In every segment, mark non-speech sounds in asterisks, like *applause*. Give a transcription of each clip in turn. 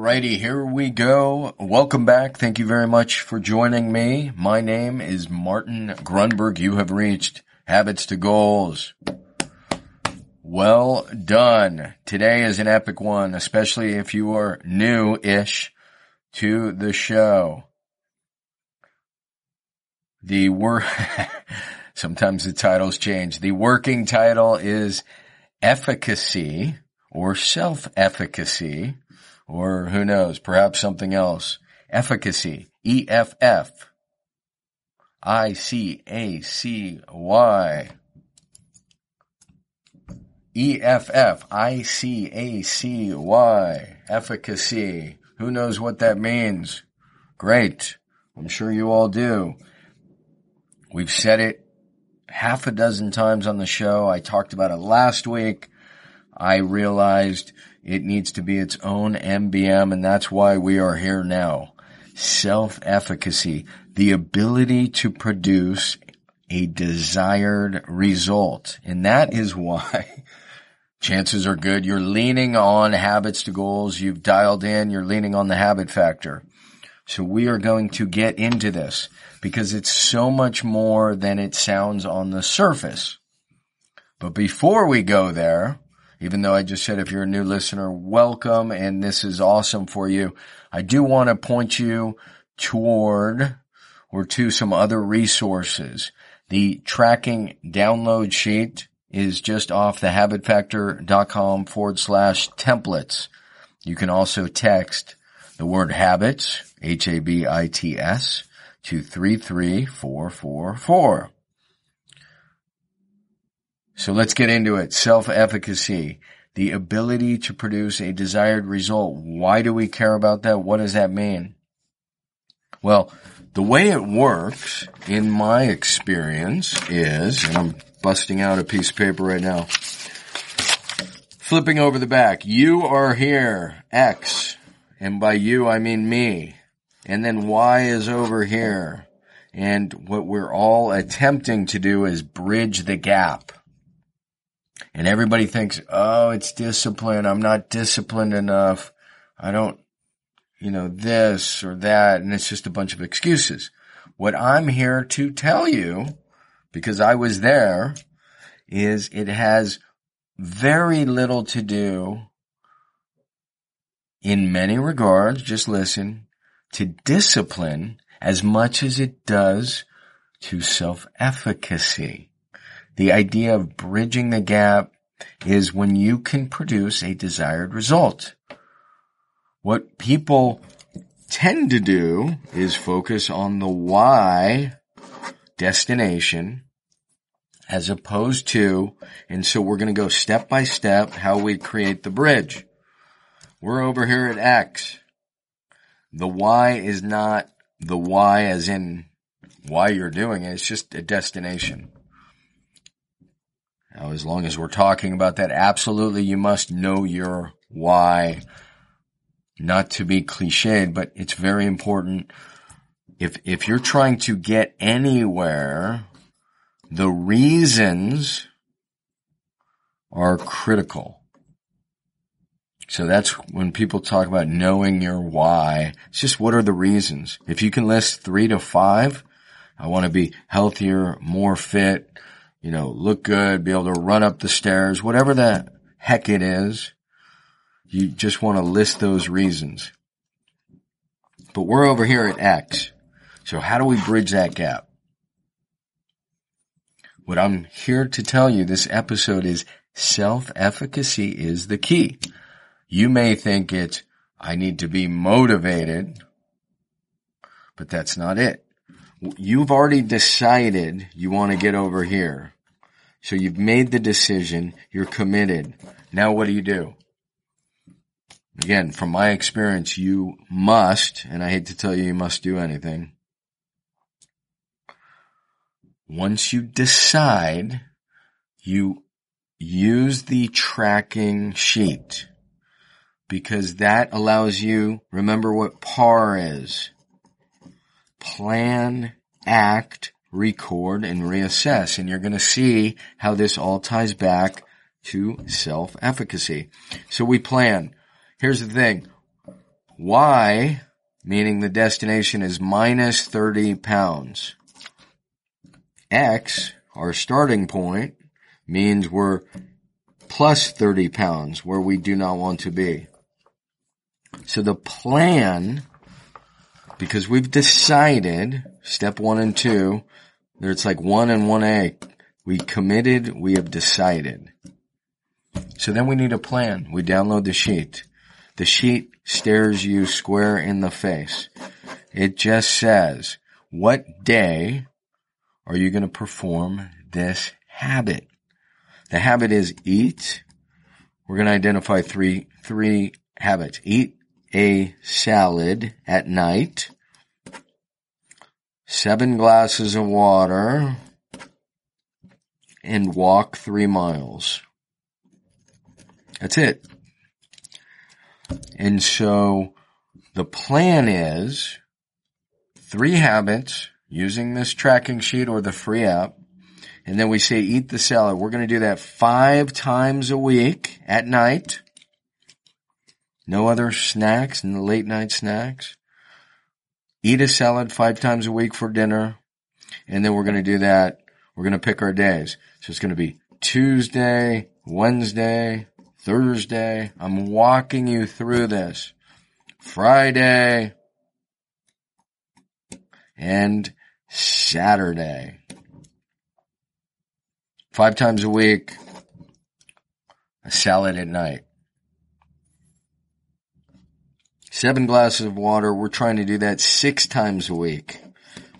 Alrighty, here we go. Welcome back. Thank you very much for joining me. My name is Martin Grunberg. You have reached Habits to Goals. Well done. Today is an epic one, especially if you are new-ish to the show. The work, *laughs* sometimes the titles change. The working title is Efficacy or Self-Efficacy or who knows, perhaps something else. Efficacy. E-F-F. I-C-A-C-Y. E-F-F-I-C-A-C-Y. Efficacy. Who knows what that means? Great. I'm sure you all do. We've said it half a dozen times on the show. I talked about it last week. I realized it needs to be its own MBM and that's why we are here now. Self-efficacy, the ability to produce a desired result. And that is why *laughs* chances are good you're leaning on habits to goals. You've dialed in. You're leaning on the habit factor. So we are going to get into this because it's so much more than it sounds on the surface. But before we go there, even though I just said if you're a new listener, welcome and this is awesome for you. I do want to point you toward or to some other resources. The tracking download sheet is just off the habitfactor.com forward slash templates. You can also text the word habits, H-A-B-I-T-S, to 33444. So let's get into it. Self-efficacy, the ability to produce a desired result. Why do we care about that? What does that mean? Well, the way it works in my experience is, and I'm busting out a piece of paper right now, flipping over the back, you are here, X, and by you I mean me, and then Y is over here. And what we're all attempting to do is bridge the gap. And everybody thinks, oh, it's discipline. I'm not disciplined enough. I don't, you know, this or that. And it's just a bunch of excuses. What I'm here to tell you, because I was there, is it has very little to do in many regards, just listen, to discipline as much as it does to self-efficacy. The idea of bridging the gap is when you can produce a desired result. What people tend to do is focus on the Y destination as opposed to, and so we're going to go step by step how we create the bridge. We're over here at X. The Y is not the why as in why you're doing it. It's just a destination. Now, as long as we're talking about that, absolutely you must know your why. Not to be cliched, but it's very important. If, if you're trying to get anywhere, the reasons are critical. So that's when people talk about knowing your why. It's just what are the reasons? If you can list three to five, I want to be healthier, more fit, you know, look good, be able to run up the stairs, whatever the heck it is. You just want to list those reasons. But we're over here at X. So how do we bridge that gap? What I'm here to tell you this episode is self-efficacy is the key. You may think it's, I need to be motivated, but that's not it. You've already decided you want to get over here. So you've made the decision. You're committed. Now what do you do? Again, from my experience, you must, and I hate to tell you you must do anything. once you decide, you use the tracking sheet because that allows you, remember what PAR is. Plan, act, record, and reassess. And you're going to see how this all ties back to self-efficacy. So we plan. Here's the thing. Y, meaning the destination is minus 30 pounds. X, our starting point, means we're plus 30 pounds where we do not want to be. So the plan, because we've decided, step one and two, it's like one and one A. We committed, we have decided. So then we need a plan. We download the sheet. The sheet stares you square in the face. It just says, what day are you going to perform this habit? The habit is eat. We're going to identify three, three habits. Eat a salad at night. Seven glasses of water and walk three miles. That's it. And so the plan is three habits using this tracking sheet or the free app and then we say eat the salad. We're going to do that five times a week at night. No other snacks and late night snacks. Eat a salad five times a week for dinner. And then we're going to do that. We're going to pick our days. So it's going to be Tuesday, Wednesday, Thursday. I'm walking you through this. Friday and Saturday five times a week, a salad at night. Seven glasses of water. We're trying to do that six times a week.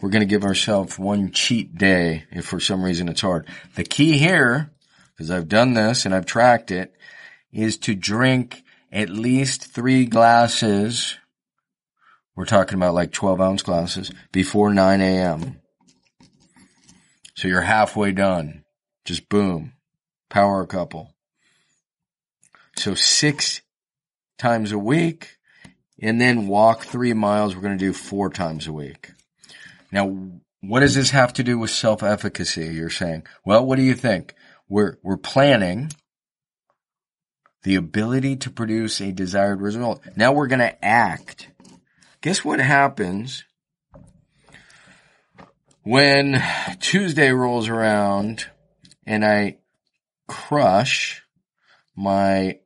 We're going to give ourselves one cheat day if for some reason it's hard. The key here, because I've done this and I've tracked it, is to drink at least three glasses. We're talking about like 12 ounce glasses before 9 a.m. So you're halfway done. Just boom. Power a couple. So six times a week and then walk three miles. We're going to do four times a week. Now, what does this have to do with self-efficacy? You're saying, well, what do you think? We're, we're planning the ability to produce a desired result. Now we're going to act. Guess what happens when Tuesday rolls around and I crush my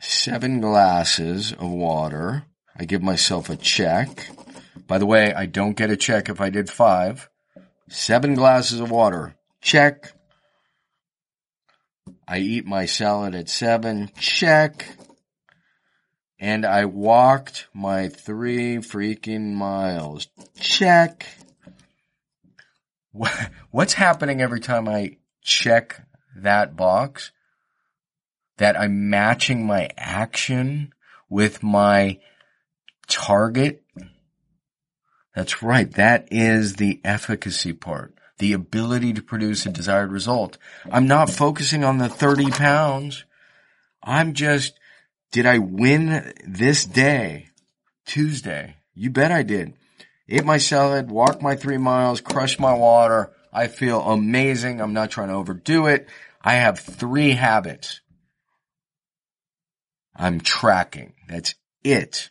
seven glasses of water. I give myself a check. By the way, I don't get a check if I did five. Seven glasses of water. Check. I eat my salad at seven. Check. And I walked my three freaking miles. Check. What's happening every time I check that box, that I'm matching my action with my target. That's right. That is the efficacy part. The ability to produce a desired result. I'm not focusing on the 30 pounds. I'm just, did I win this day? Tuesday. You bet I did. Ate my salad, walked my three miles, crushed my water, I feel amazing. I'm not trying to overdo it. I have three habits. I'm tracking. That's it.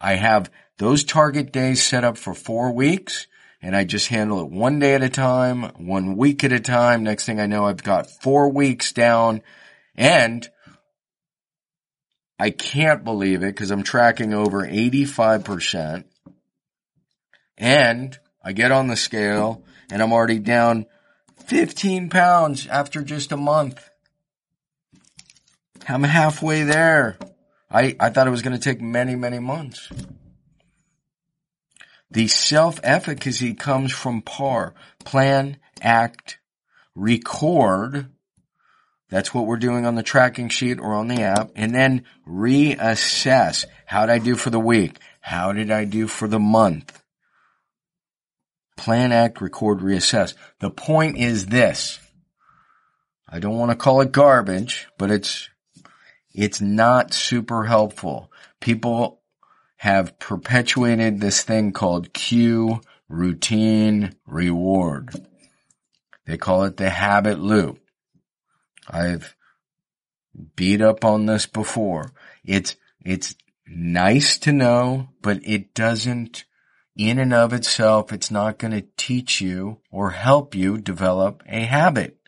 I have those target days set up for four weeks and I just handle it one day at a time, one week at a time. Next thing I know, I've got four weeks down and I can't believe it because I'm tracking over 85% and I get on the scale and I'm already down 15 pounds after just a month. I'm halfway there. I, I thought it was going to take many, many months. The self-efficacy comes from PAR. Plan, act, record. That's what we're doing on the tracking sheet or on the app. And then reassess. How did I do for the week? How did I do for the month? Plan, act, record, reassess. The point is this. I don't want to call it garbage, but it's, it's not super helpful. People have perpetuated this thing called cue, routine, reward. They call it the habit loop. I've beat up on this before. It's, it's nice to know, but it doesn't in and of itself, it's not going to teach you or help you develop a habit.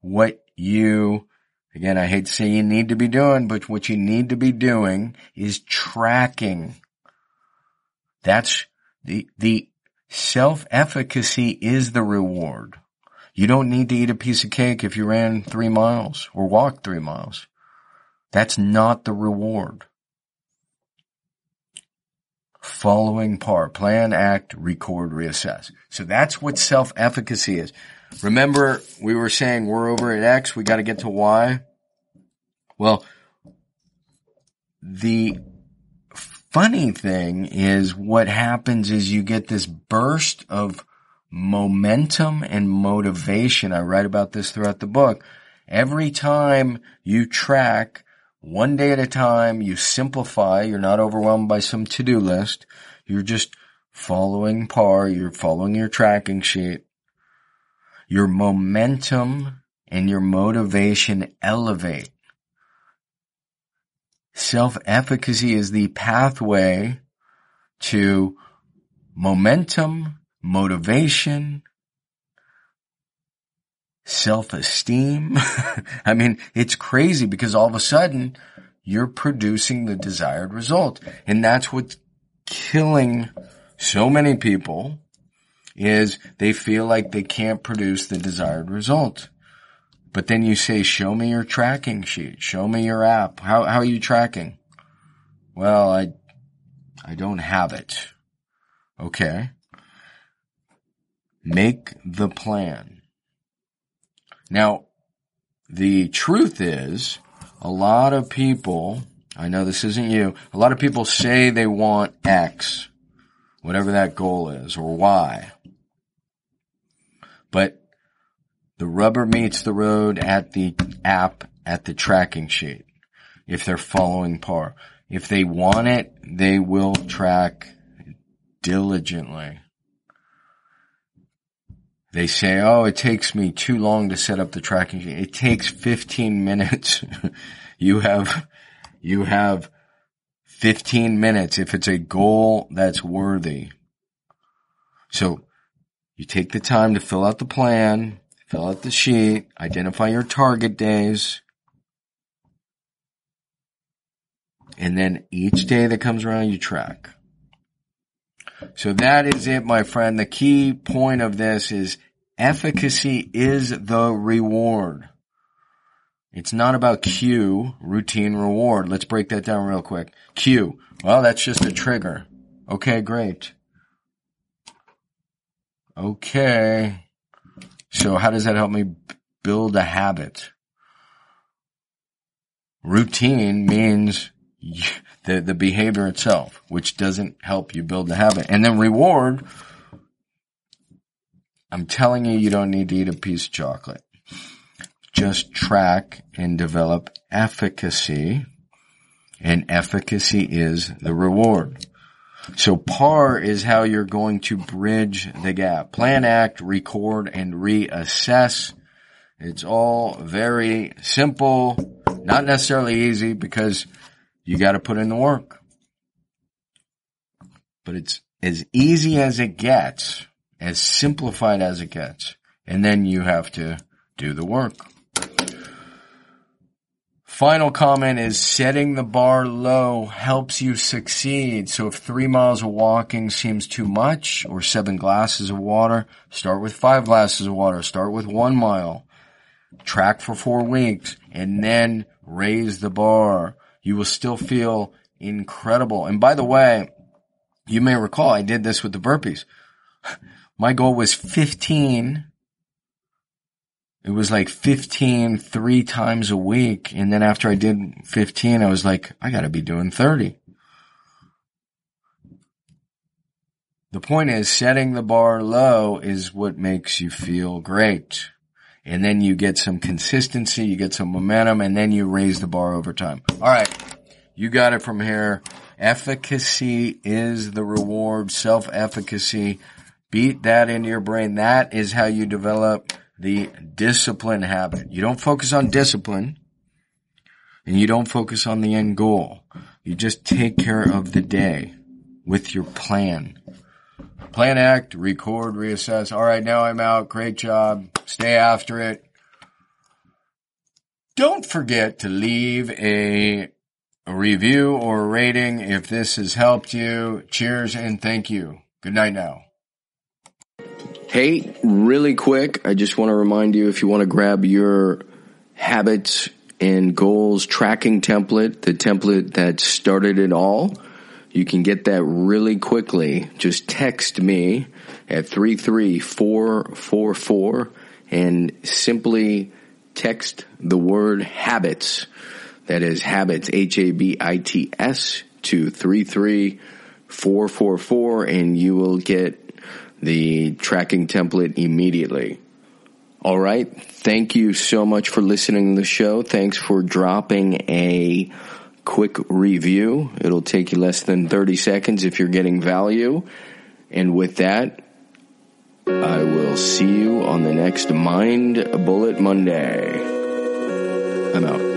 What you, again, I hate to say you need to be doing, but what you need to be doing is tracking. That's the, the self-efficacy is the reward. You don't need to eat a piece of cake if you ran three miles or walked three miles. That's not the reward. Following par, plan, act, record, reassess. So that's what self-efficacy is. Remember, we were saying we're over at X, we gotta get to Y. Well, the funny thing is what happens is you get this burst of momentum and motivation. I write about this throughout the book. Every time you track one day at a time, you simplify, you're not overwhelmed by some to-do list. You're just following par, you're following your tracking sheet. Your momentum and your motivation elevate. Self-efficacy is the pathway to momentum, motivation, self-esteem. *laughs* I mean, it's crazy because all of a sudden you're producing the desired result. And that's what's killing so many people is they feel like they can't produce the desired result. But then you say, show me your tracking sheet. Show me your app. How, how are you tracking? Well, I, I don't have it. Okay. Make the plan. Now, the truth is, a lot of people, I know this isn't you, a lot of people say they want X, whatever that goal is, or Y. But the rubber meets the road at the app, at the tracking sheet. If they're following par. If they want it, they will track diligently. They say, oh, it takes me too long to set up the tracking sheet. It takes 15 *laughs* minutes. you have, you have 15 minutes if it's a goal that's worthy. So you take the time to fill out the plan, fill out the sheet, identify your target days, and then each day that comes around you track. So that is it, my friend. The key point of this is efficacy is the reward. It's not about cue, routine reward. Let's break that down real quick. Cue. Well, that's just a trigger. Okay, great. Okay. So how does that help me build a habit? Routine means the, the behavior itself, which doesn't help you build the habit. And then reward, I'm telling you, you don't need to eat a piece of chocolate. Just track and develop efficacy and efficacy is the reward. So PAR is how you're going to bridge the gap. Plan, act, record, and reassess. It's all very simple, not necessarily easy because you got to put in the work. But it's as easy as it gets, as simplified as it gets. And then you have to do the work. Final comment is setting the bar low helps you succeed. So if three miles of walking seems too much or seven glasses of water, start with five glasses of water. Start with one mile. Track for four weeks and then raise the bar. You will still feel incredible. And by the way, you may recall I did this with the burpees. *laughs* My goal was 15 it was like 15 three times a week. And then after I did 15, I was like, I gotta be doing 30. The point is setting the bar low is what makes you feel great. And then you get some consistency, you get some momentum, and then you raise the bar over time. All right. You got it from here. Efficacy is the reward. Self-efficacy. Beat that into your brain. That is how you develop the discipline habit. You don't focus on discipline and you don't focus on the end goal. You just take care of the day with your plan. Plan, act, record, reassess. All right, now I'm out. Great job. Stay after it. Don't forget to leave a, a review or a rating if this has helped you. Cheers and thank you. Good night now. Hey, really quick, I just want to remind you if you want to grab your habits and goals tracking template, the template that started it all, you can get that really quickly. Just text me at 33444 and simply text the word habits. That is habits, H-A-B-I-T-S to 33444 and you will get the tracking template immediately. All right. Thank you so much for listening to the show. Thanks for dropping a quick review. It'll take you less than 30 seconds if you're getting value. And with that, I will see you on the next Mind Bullet Monday. I'm out.